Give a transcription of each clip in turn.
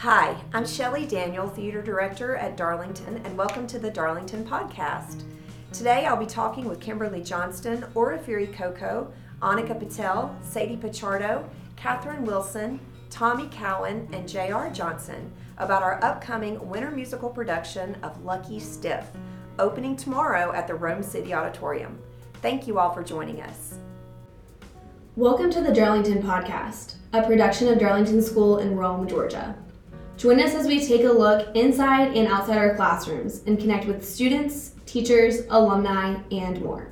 Hi, I'm Shelley Daniel, Theater Director at Darlington, and welcome to the Darlington Podcast. Today I'll be talking with Kimberly Johnston, Orafiri Koko, Annika Patel, Seidy Pichardo, Kathryn Wilson, Tommy Cowan, and J.R. Johnson about our upcoming winter musical production of Lucky Stiff, opening tomorrow at the Rome City Auditorium. Thank you all for joining us. Welcome to the Darlington Podcast, a production of Darlington School in Rome, Georgia. Join us as we take a look inside and outside our classrooms and connect with students, teachers, alumni, and more.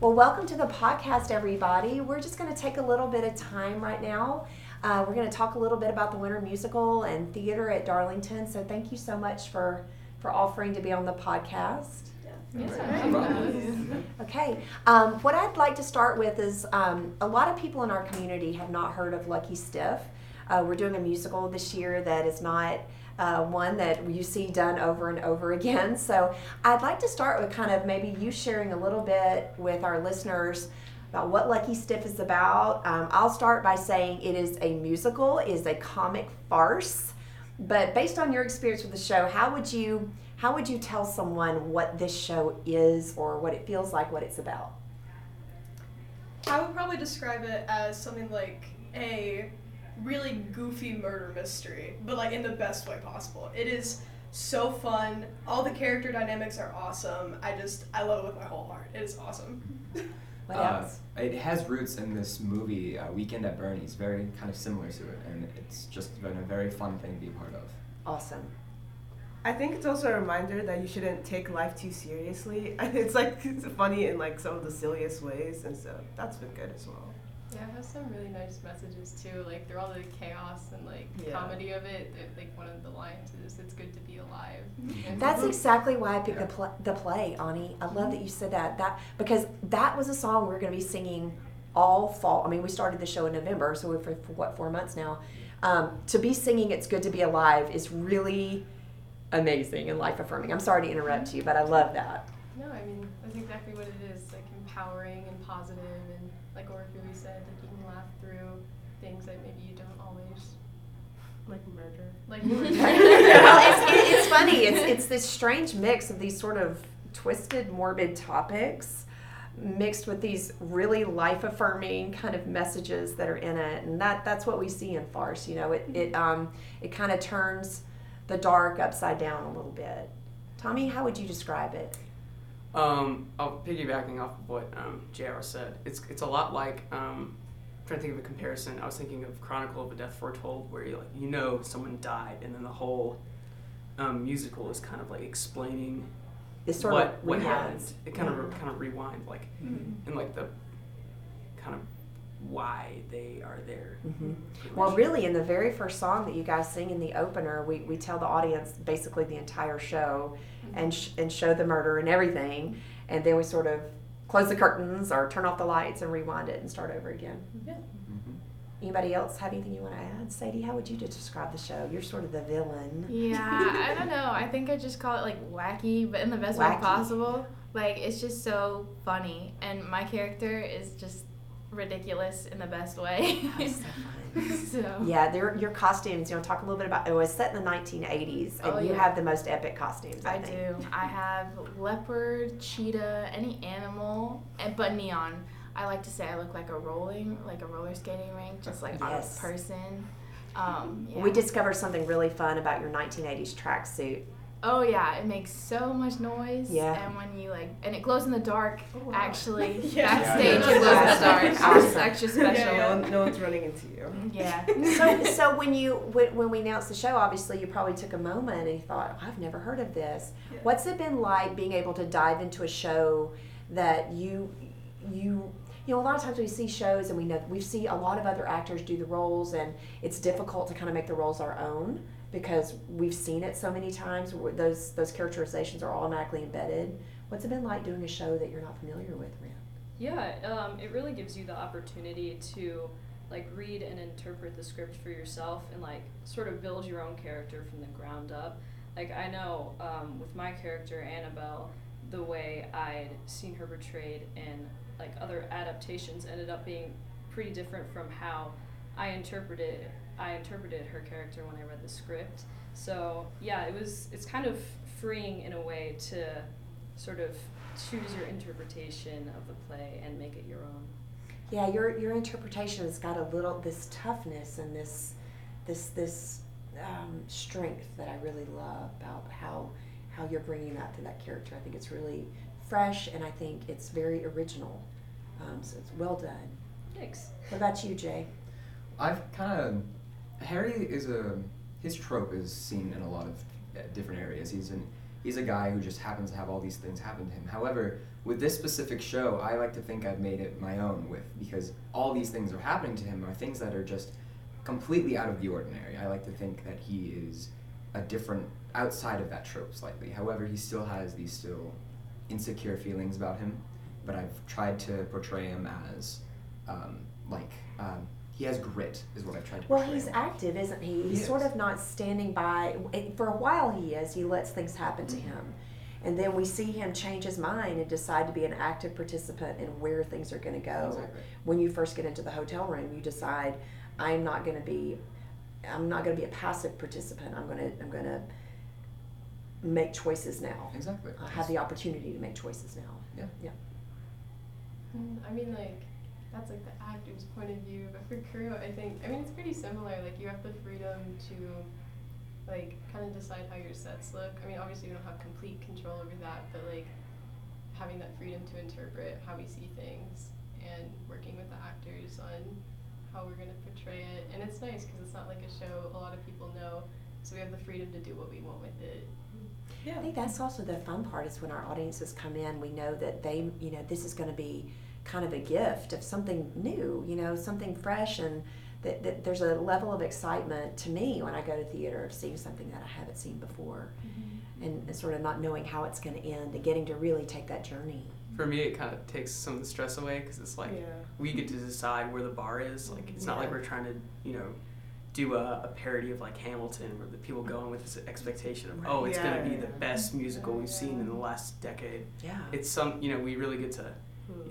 Well, welcome to the podcast, everybody. We're just going to take a little bit of time right now. Uh, we're going to talk a little bit about the winter musical and theater at Darlington. So, thank you so much for for offering to be on the podcast. Okay. Um, what I'd like to start with is um, a lot of people in our community have not heard of Lucky Stiff. Uh, we're doing a musical this year that is not uh, one that you see done over and over again. So I'd like to start with kind of maybe you sharing a little bit with our listeners about what Lucky Stiff is about. Um, I'll start by saying it is a musical, it is a comic farce. But based on your experience with the show, how would you how would you tell someone what this show is or what it feels like, what it's about? I would probably describe it as something like a really goofy murder mystery, but like in the best way possible. It is so fun. All the character dynamics are awesome. I just I love it with my whole heart. It is awesome. What Uh, it has roots in this movie, uh, Weekend at Bernie's, very kind of similar to it, and it's just been a very fun thing to be a part of. Awesome. I think it's also a reminder that you shouldn't take life too seriously. It's like it's funny in like some of the silliest ways, and so that's been good as well. Yeah, it has some really nice messages too. Like through all the chaos and like Yeah. comedy of it, it, like one of the lines is "It's good to be alive." And That's exactly why I picked the, pl- the play, Ani. I love that mhm. you said that. That because that was a song we're going to be singing all fall. I mean, we started the show in November, so we're for, for what four months now. Um, to be singing "It's Good to Be Alive" is really amazing and life affirming. I'm sorry to interrupt mhm. you, but I love that. no, I mean that's exactly what it is. Like empowering and positive, and like Orafiri said, like you can laugh through things that maybe you don't always Like murder. like. well, it's, it, it's funny. It's it's this strange mix of these sort of twisted, morbid topics mixed with these really life affirming kind of messages that are in it, and that that's what we see in farce. You know, it it um it kind of turns the dark upside down a little bit. Tommy, how would you describe it? Um, I'll piggybacking off of what um, JR said. It's it's a lot like um, I'm trying to think of a comparison. I was thinking of Chronicle of a Death Foretold, where you like you know someone died, and then the whole um, musical is kind of like explaining This sort what of what rewind. happened. It kind of kind of rewind like and like the kind of why they are there. Mhm. Well, really, in the very first song that you guys sing in the opener, we, we tell the audience basically the entire show and, sh- and show the murder and everything. And then we sort of close the curtains or turn off the lights and rewind it and start over again. Mhm. Anybody else have anything you want to add? Seidy, how would you describe the show? You're sort of the villain. Yeah, I don't know. I think I just call it like wacky, but in the best Wacky. way possible. Like it's just so funny, and my character is just ridiculous in the best way. So Yeah, they're, your costumes, you know, talk a little bit about it was set in the 1980s, and Oh, you yeah. have the most epic costumes. I, I think. do. I have leopard, cheetah, any animal, and but neon. I like to say I look like a rolling, like a roller skating rink, just like Yes. on a person. Um, yeah. We discovered something really fun about your 1980s tracksuit. Oh yeah, it makes so much noise. Yeah. And when you like, and it glows in the dark. Oh, wow. Actually, Yeah. backstage Yeah, it glows in the dark. Awesome. It's extra special. No, one, no one's running into you. Yeah. so, so when you when, when we announced the show, obviously you probably took a moment and you thought, oh, "I've never heard of this." Yeah. What's it been like being able to dive into a show that you you you know a lot of times we see shows and we know we see a lot of other actors do the roles and it's difficult to kind of make the roles our own because we've seen it so many times. Those those characterizations are automatically embedded. What's it been like doing a show that you're not familiar with, Ren? Yeah, um, it really gives you the opportunity to like read and interpret the script for yourself and like sort of build your own character from the ground up. Like I know um, with my character Annabelle, the way I'd seen her portrayed in like other adaptations ended up being pretty different from how I interpreted I interpreted her character when I read the script. So yeah, it was it's kind of freeing in a way to sort of choose your interpretation of the play and make it your own. Yeah, your your interpretation has got a little this toughness and this this this um, strength that I really love about how how you're bringing that to that character. I think it's really fresh and I think it's very original. Um, so it's well done. Thanks. What about you, Jay? I've kind of Harry is a his trope is seen in a lot of uh, different areas. He's an he's a guy who just happens to have all these things happen to him. However, with this specific show, I like to think I've made it my own with because all these things are happening to him are things that are just completely out of the ordinary. I like to think that he is a different outside of that trope slightly. However, he still has these still insecure feelings about him, but I've tried to portray him as um, like um, he has grit is what I've tried to Well, he's him. active, isn't he? He's He sort of not standing by. For a while, he is. He lets things happen Mm-hmm. to him. And then we see him change his mind and decide to be an active participant in where things are going to go. Exactly. When you first get into the hotel room, you decide, I'm not going to be, I'm not going to be a passive participant. I'm going to, I'm going to make choices now. Exactly. I have the opportunity to make choices now. Yeah. Yeah. Mm, I mean, like, that's like the actor's point of view, but for crew, I think, I mean, it's pretty similar. Like, you have the freedom to, like, kind of decide how your sets look. I mean, obviously, we don't have complete control over that, but, like, having that freedom to interpret how we see things and working with the actors on how we're going to portray it. And it's nice because it's not like a show a lot of people know, so we have the freedom to do what we want with it. Yeah. I think that's also the fun part is when our audiences come in, we know that they, you know, this is going to be kind of a gift of something new, you know, something fresh, and that, that there's a level of excitement to me when I go to theater of seeing something that I haven't seen before, mm-hmm. and, and sort of not knowing how it's going to end and getting to really take that journey. For me, it kind of takes some of the stress away because it's like Yeah. we get to decide where the bar is. Like it's not like we're trying to, you know, do a, a parody of like Hamilton where the people go in with this expectation of oh it's Yeah, gonna be yeah. the best musical we've seen in the last decade. Yeah. It's some you know we really get to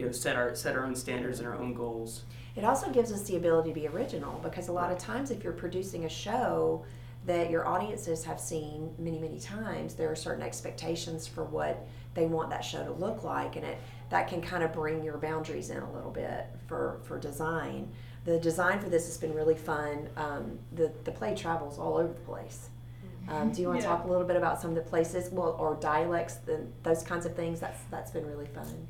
you know set our set our own standards and our own goals. It also gives us the ability to be original because a lot of times, if you're producing a show that your audiences have seen many, many times, there are certain expectations for what they want that show to look like, and it that can kind of bring your boundaries in a little bit for for design. The design for this has been really fun. Um, the the play travels all over the place. Um, do you want to Yeah. talk a little bit about some of the places, well, or dialects, the, those kinds of things? That's that's been really fun.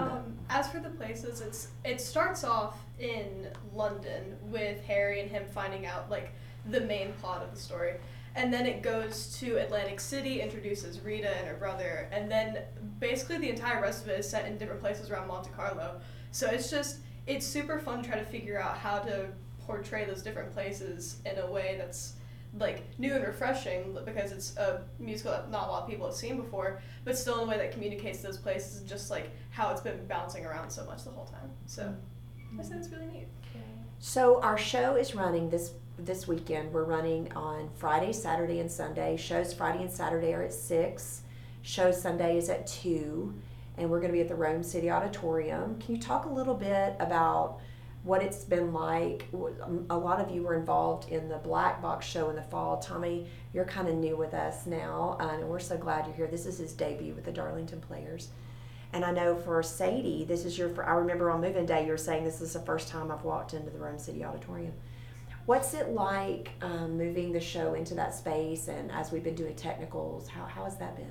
Um, as for the places, it's it starts off in London with Harry and him finding out like the main plot of the story, and then it goes to Atlantic City, introduces Rita and her brother, and then basically the entire rest of it is set in different places around Monte Carlo. So it's just it's super fun to try to figure out how to portray those different places in a way that's like new and refreshing because it's a musical that not a lot of people have seen before, but still in a way that communicates those places and just like how it's been bouncing around so much the whole time. So hmm. I think it's really neat. So our show is running this this weekend. We're running on Friday, Saturday, and Sunday. Shows Friday and Saturday are at six. Show Sunday is at two, and we're going to be at the Rome City Auditorium. Can you talk a little bit about what it's been like? Um, A lot of you were involved in the Black Box show in the fall. Tommy, you're kind of new with us now, uh, and we're so glad you're here. This is his debut with the Darlington Players. And I know for Seidy, this is your. I remember on moving day, you were saying this is the first time I've walked into the Rome City Auditorium. What's it like um, moving the show into that space? And as we've been doing technicals, how how has that been?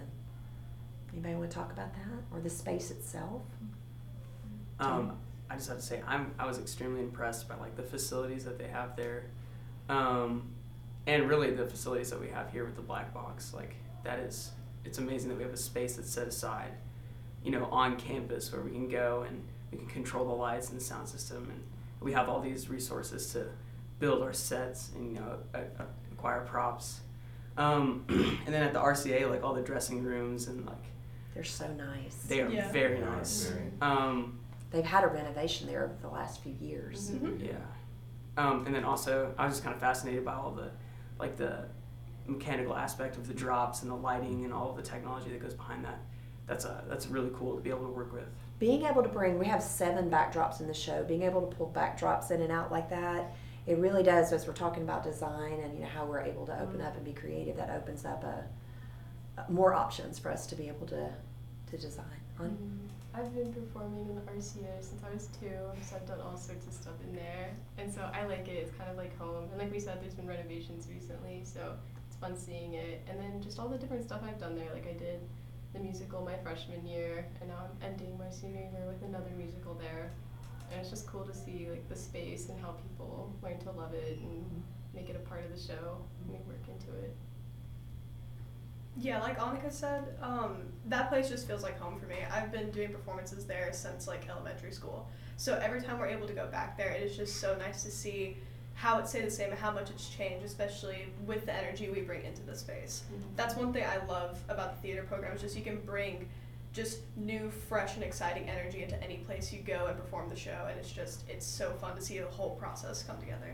Anybody want to talk about that or the space itself? Um, I just have to say I'm I was extremely impressed by like the facilities that they have there, um, and really the facilities that we have here with the black box. Like that is it's amazing that we have a space that's set aside, you know, on campus where we can go and we can control the lights and the sound system, and we have all these resources to build our sets and you know a, a, acquire props. Um, and then at the RCA, like all the dressing rooms and like They're so nice. they are Yeah. very nice. very- Um, They've had a renovation there over the last few years. Mhm. Yeah. Um, and then also, I was just kind of fascinated by all the, like the mechanical aspect of the drops and the lighting and all of the technology that goes behind that. That's a that's really cool to be able to work with. being able to bring we have seven backdrops in the show being able to pull backdrops in and out like that it really does as we're talking about design and you know how we're able to open Mm-hmm. up and be creative that opens up a, a more options for us to be able to to design on Mm, I've been performing in the RCA since I was two, so I've done all sorts of stuff in there, and so I like it. It's kind of like home, and like we said, there's been renovations recently, so it's fun seeing it. And then just all the different stuff I've done there, like I did the musical my freshman year, and now I'm ending my senior year with another musical there, and it's just cool to see like the space and how people learn to love it and mm-hmm. make it a part of the show and work into it. Yeah, like Annika said, um, that place just feels like home for me. I've been doing performances there since like elementary school. So every time we're able to go back there, it is just so nice to see how it stayed the same and how much it's changed, especially with the energy we bring into the space. That's one thing I love about the theater program is just you can bring just new, fresh, and exciting energy into any place you go and perform the show, and it's just it's so fun to see the whole process come together.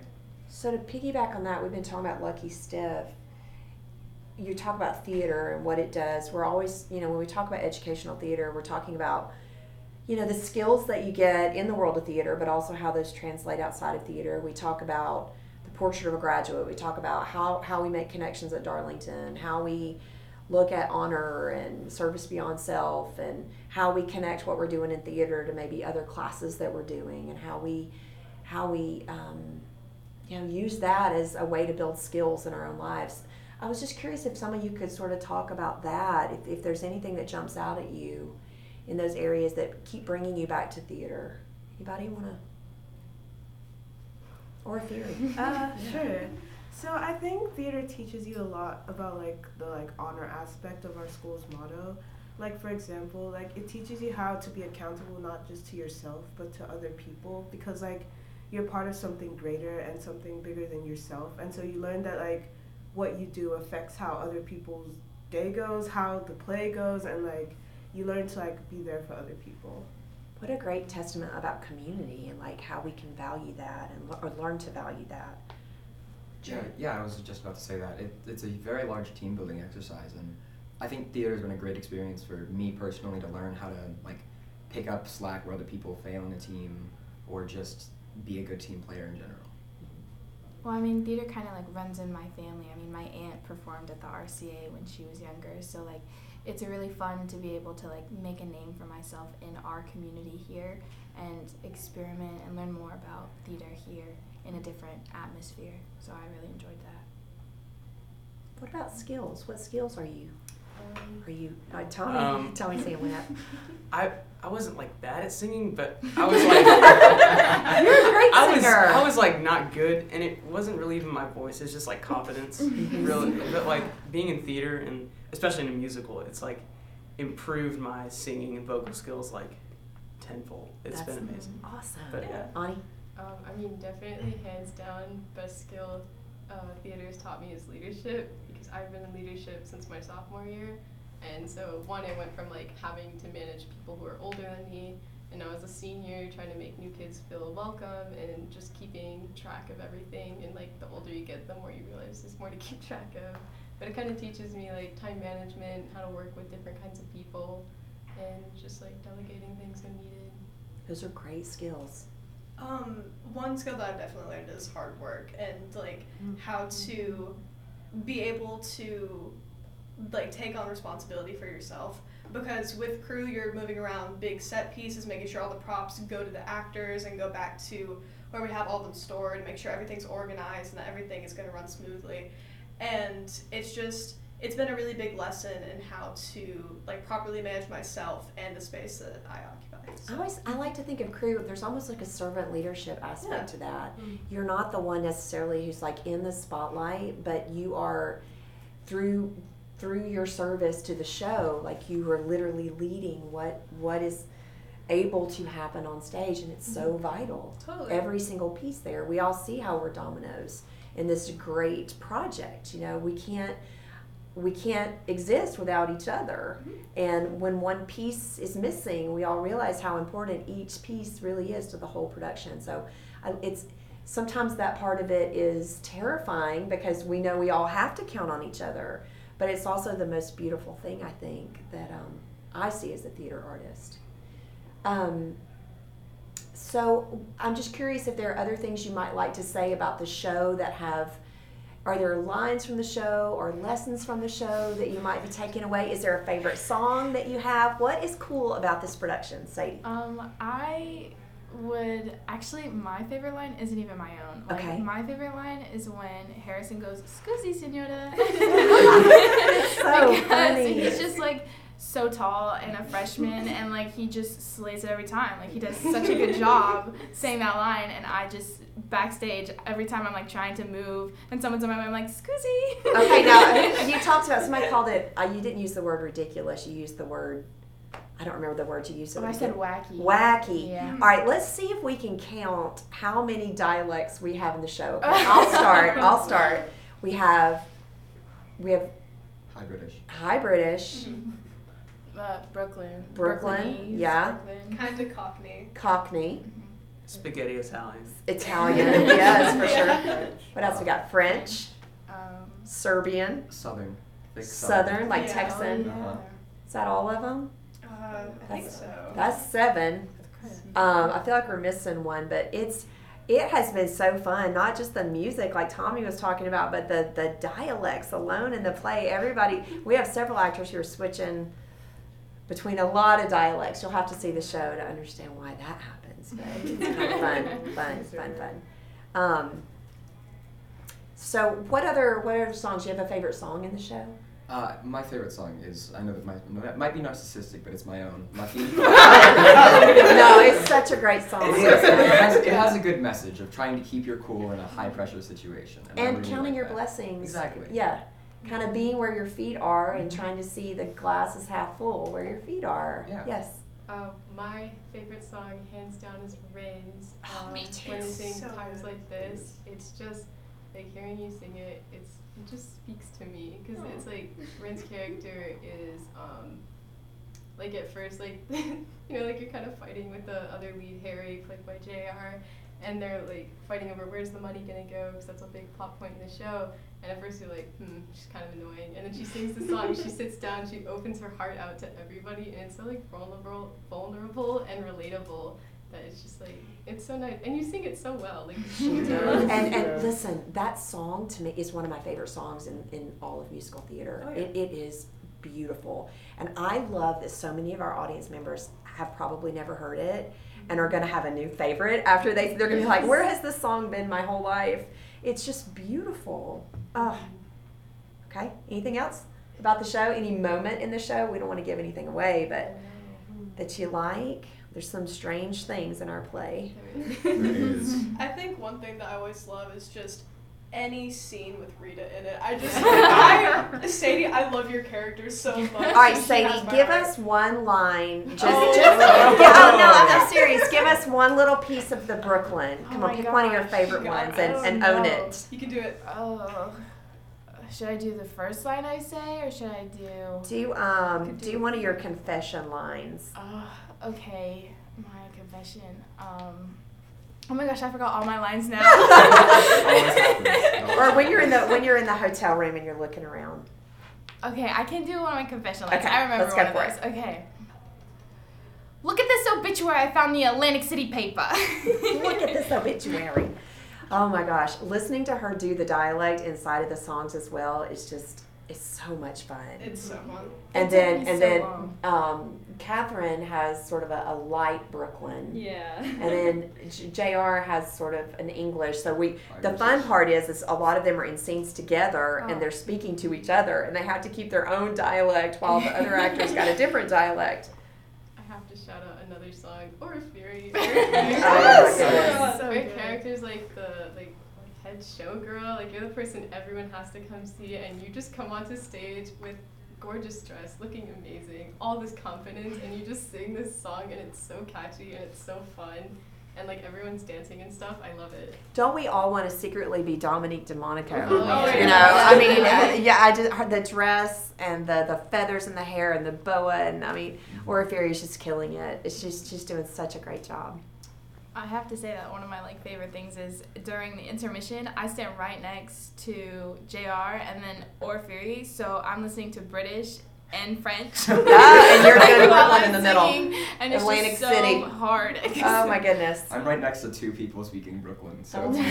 So to piggyback on that, we've been talking about Lucky Stiff. You talk about theater and what it does. We're always, you know, when we talk about educational theater, we're talking about, you know, the skills that you get in the world of theater, but also how those translate outside of theater. We talk about the portrait of a graduate. We talk about how, how we make connections at Darlington, how we look at honor and service beyond self, and how we connect what we're doing in theater to maybe other classes that we're doing, and how we, how we, um, you know, use that as a way to build skills in our own lives. I was just curious if some of you could sort of talk about that, if, if there's anything that jumps out at you in those areas that keep bringing you back to theater. Anybody want to? Orafiri? Uh, sure. So I think theater teaches you a lot about like the like honor aspect of our school's motto. Like for example, like it teaches you how to be accountable not just to yourself but to other people because like you're part of something greater and something bigger than yourself. And so you learn that like what you do affects how other people's day goes, how the play goes and like you learn to like be there for other people. What a great testament about community and like how we can value that and le- or learn to value that. Yeah, yeah, I was just about to say that. It, it's a very large team building exercise, and I think theater has been a great experience for me personally to learn how to like pick up slack where other people fail in a team, or just be a good team player in general. Well, I mean, theater kind of like runs in my family. I mean, my aunt performed at the RCA when she was younger, so like it's really fun to be able to like make a name for myself in our community here and experiment and learn more about theater here in a different atmosphere. So I really enjoyed that. What about skills? What skills are you? Are you? Uh, tell me. Um, tell me, Sam. What? I I wasn't like bad at singing, but I was like You're a great I was. I was like not good, and it wasn't really even my voice. It's just like confidence, really. But like being in theater and especially in a musical, it's like improved my singing and vocal skills like tenfold. It's That's been amazing. Awesome. But Yeah. Ani? Um, I mean, definitely hands down, best skill uh, theater has taught me is leadership because I've been in leadership since my sophomore year. And so, one, I went from like having to manage people who are older than me, and now as a senior, trying to make new kids feel welcome and just keeping track of everything. And like the older you get, the more you realize there's more to keep track of. But it kind of teaches me like time management, how to work with different kinds of people, and just like delegating things when needed. Those are great skills. Um, one skill that I've definitely learned is hard work and like how to be able to like take on responsibility for yourself. Because with crew you're moving around big set pieces making sure all the props go to the actors and go back to where we have all them stored and make sure everything's organized and that everything is going to run smoothly. And it's just it's been a really big lesson in how to like properly manage myself and the space that I occupy. I always I like to think of crew. There's almost like a servant leadership aspect Yeah. to that. Mm. You're not the one necessarily who's like in the spotlight, but you are through through your service to the show. Like you are literally leading what what is able to happen on stage, and it's so vital. Totally. Every single piece there. We all see how we're dominoes in this great project. You know, we can't we can't exist without each other. And when one piece is missing, we all realize how important each piece really is to the whole production. So I, it's sometimes that part of it is terrifying because we know we all have to count on each other. But it's also the most beautiful thing I think that um, I see as a theater artist. Um, So I'm just curious if there are other things you might like to say about the show that have. Are there lines from the show or lessons from the show that you might be taking away? Is there a favorite song that you have? What is cool about this production, Seidy? Um, I would actually my favorite line isn't even my own. Like Okay. my favorite line is when Harrison goes, "Scusi, senora." It's so because funny. he's just like so tall and a freshman and like he just slays it every time. Like he does such a good job saying that line and I just backstage every time I'm like trying to move and someone's on my mind I'm like, "Scusi." Okay, now you talked about somebody called it. Uh, you didn't use the word ridiculous. You used the word. I don't remember the word you used. Oh, I said wacky. Wacky. Yeah. All right, let's see if we can count how many dialects we have in the show. Okay, I'll start. I'll start. We have, we have High British. High British, Uh, Brooklyn. Brooklyn, Brooklynese, yeah. Brooklyn. Kind of Cockney. Cockney, Spaghetti Italian. Italian. yes, for sure. What else we got? French, Um, Serbian, Southern. Thick Southern, like Yeah. Texan. Uh-huh. Is that all of them? Uh, I think That's- so. That's seven. Um, I feel like we're missing one, but it's it has been so fun. Not just the music, like Tommy was talking about, but the the dialects alone in the play. Everybody, we have several actors who are switching between a lot of dialects. You'll have to see the show to understand why that happens. But it's kind of fun, fun, fun, fun. Um, so, what other what other songs? Do you have a favorite song in the show? Uh, my favorite song is I know that my it might be narcissistic, but it's my own. Lucky. no, it's such a great song. It, is. it, has, it has a good message of trying to keep your cool in a high pressure situation. I and really counting like your that. blessings. Exactly. Yeah. Kind of being where your feet are and trying to see the glass is half full where your feet are. Yeah. Yes. Uh, my favorite song, hands down, is Rains. Oh, Um, me too. When I sing So times good. like this, it's just like hearing you sing it. It's it just speaks to me because it's like Rain's character is um, like at first like you know like you're kind of fighting with the other lead Harry played by J.R. And they're like fighting over where's the money gonna go because that's a big plot point in the show. And at first you're like, hmm, she's kind of annoying. And then she sings the song, she sits down, she opens her heart out to everybody, and it's so like vulnerable, vulnerable and relatable that it's just like it's so nice. And you sing it so well, like She does. does. And and listen, that song to me is one of my favorite songs in, in all of musical theater. Oh, yeah. it, it is beautiful. And I love that so many of our audience members have probably never heard it and are going to have a new favorite after they they're going to be like, "Where has this song been my whole life?" It's just beautiful. Oh. Okay. Anything else about the show? Any moment in the show? We don't want to give anything away, but that you like? There's some strange things in our play. There is. I think one thing that I always love is just any scene with Rita in it. I just, I, Seidy, I love your character so much. All right, Seidy, give heart. us one line. Just, Oh. just yeah, oh no, I'm, I'm serious. Give us one little piece of the Brooklyn. Oh Come on, my pick one of your favorite God, ones I and, don't and own it. You can do it. Oh. Should I do the first line I say or should I do Do um do do- one of your confession lines. uh, okay, my confession. Um Oh my gosh, I forgot all my lines now. Or when you're in the when you're in the hotel room and you're looking around. Okay, I can do one of my confession lines. Okay, I remember one of those. Okay. Look at this obituary I found in the Atlantic City paper. Look at this obituary. Oh my gosh, listening to her do the dialect inside of the songs as well is just it's so much fun. It's so fun. and It then and so then um, Kathryn has sort of a, a light Brooklyn. Yeah. and then J.R. has sort of an English. So we the fun part is is a lot of them are in scenes together Oh. and they're speaking to each other and they have to keep their own dialect while the other actors got a different dialect. I have to shout out another song, Orafiri. Oh my Yes. goodness. So Her good. character's like the like head showgirl. Like you're the person everyone has to come see, and you just come onto stage with gorgeous dress, looking amazing, all this confidence, and you just sing this song, and it's so catchy and it's so fun, and like everyone's dancing and stuff. I love it. Don't we all want to secretly be Dominique du Monaco? Oh, oh yeah. You know, I mean, yeah, I just the dress and the the feathers in the hair and the boa, and I mean, Orafiri is just killing it. It's just she's doing such a great job. I have to say that one of my like favorite things is during the intermission, I stand right next to JR and then Orafiri, so I'm listening to British and French. Ah, and you're good While Brooklyn I'm in the middle. singing, And it's Atlantic just so City. hard. Oh my goodness. I'm right next to two people speaking Brooklyn, so Oh it's my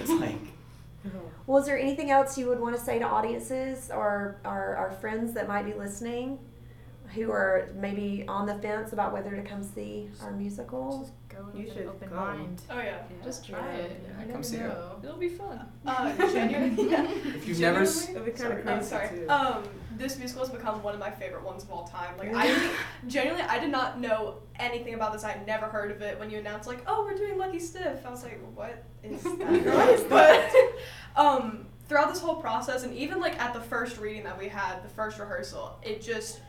it's like Well, is there anything else you would want to say to audiences or our, our friends that might be listening who are maybe on the fence about whether to come see our musical? Go You with should an open go. mind. Oh yeah. Just try it. Yeah, You come see it. It'll be fun. Uh, genuinely. yeah. if you've never s- Genuinely- It'd be kind of Oh, crazy sorry. too. Um, this musical has become one of my favorite ones of all time. Like I genuinely, I did not know anything about this. I had never heard of it. When you announced like, oh, we're doing Lucky Stiff, I was like, what is that? but um, throughout this whole process, and even like at the first reading that we had, the first rehearsal, it just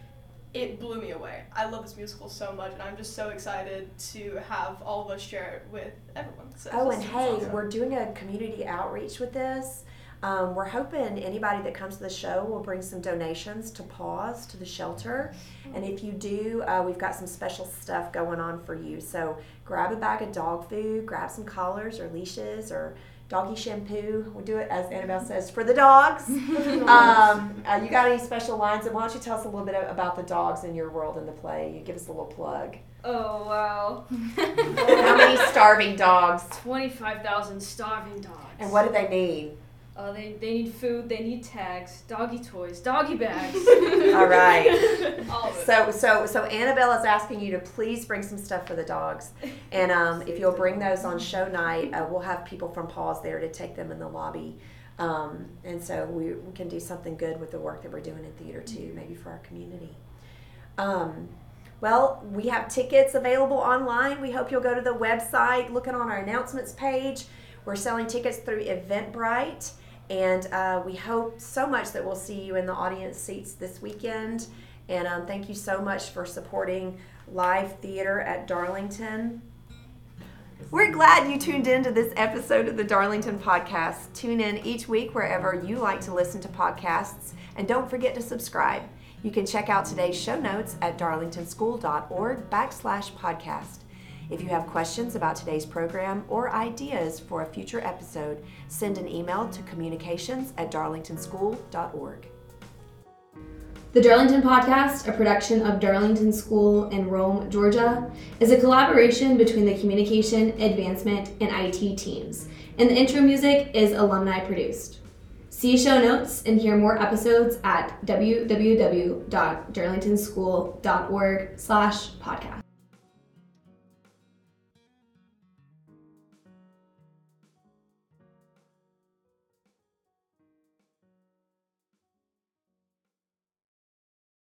it blew me away. I love this musical so much, and I'm just so excited to have all of us share it with everyone. So Oh, and hey, awesome. we're doing a community outreach with this. Um, we're hoping anybody that comes to the show will bring some donations to Paws to the shelter. And if you do, uh, we've got some special stuff going on for you. So grab a bag of dog food, grab some collars or leashes or doggy shampoo. We'll do it as Annabelle says for the dogs. um, uh, you got any special lines? And why don't you tell us a little bit about the dogs in your world in the play? You give us a little plug. Oh wow. How many starving dogs? Twenty-five thousand starving dogs. And what do they need? Uh, they, they need food, they need tags, doggy toys, doggy bags. All right. all. So, so, so Annabelle is asking you to please bring some stuff for the dogs, and um, if you'll bring those on show night, uh, we'll have people from Paws there to take them in the lobby, um, and so we, we can do something good with the work that we're doing in theater too, maybe for our community. Um, well, we have tickets available online. We hope you'll go to the website, looking on our announcements page. We're selling tickets through Eventbrite, and uh, we hope so much that we'll see you in the audience seats this weekend. And um, thank you so much for supporting live theater at Darlington. We're glad you tuned in to this episode of the Darlington Podcast. Tune in each week wherever you like to listen to podcasts, and don't forget to subscribe. You can check out today's show notes at darlingtonschool.org backslash podcast. If you have questions about today's program or ideas for a future episode, send an email to communications at darlingtonschool.org. The Darlington Podcast, a production of Darlington School in Rome, Georgia, is a collaboration between the Communication, Advancement, and IT teams, and the intro music is alumni produced. See show notes and hear more episodes at www.darlingtonschool.org slash podcast.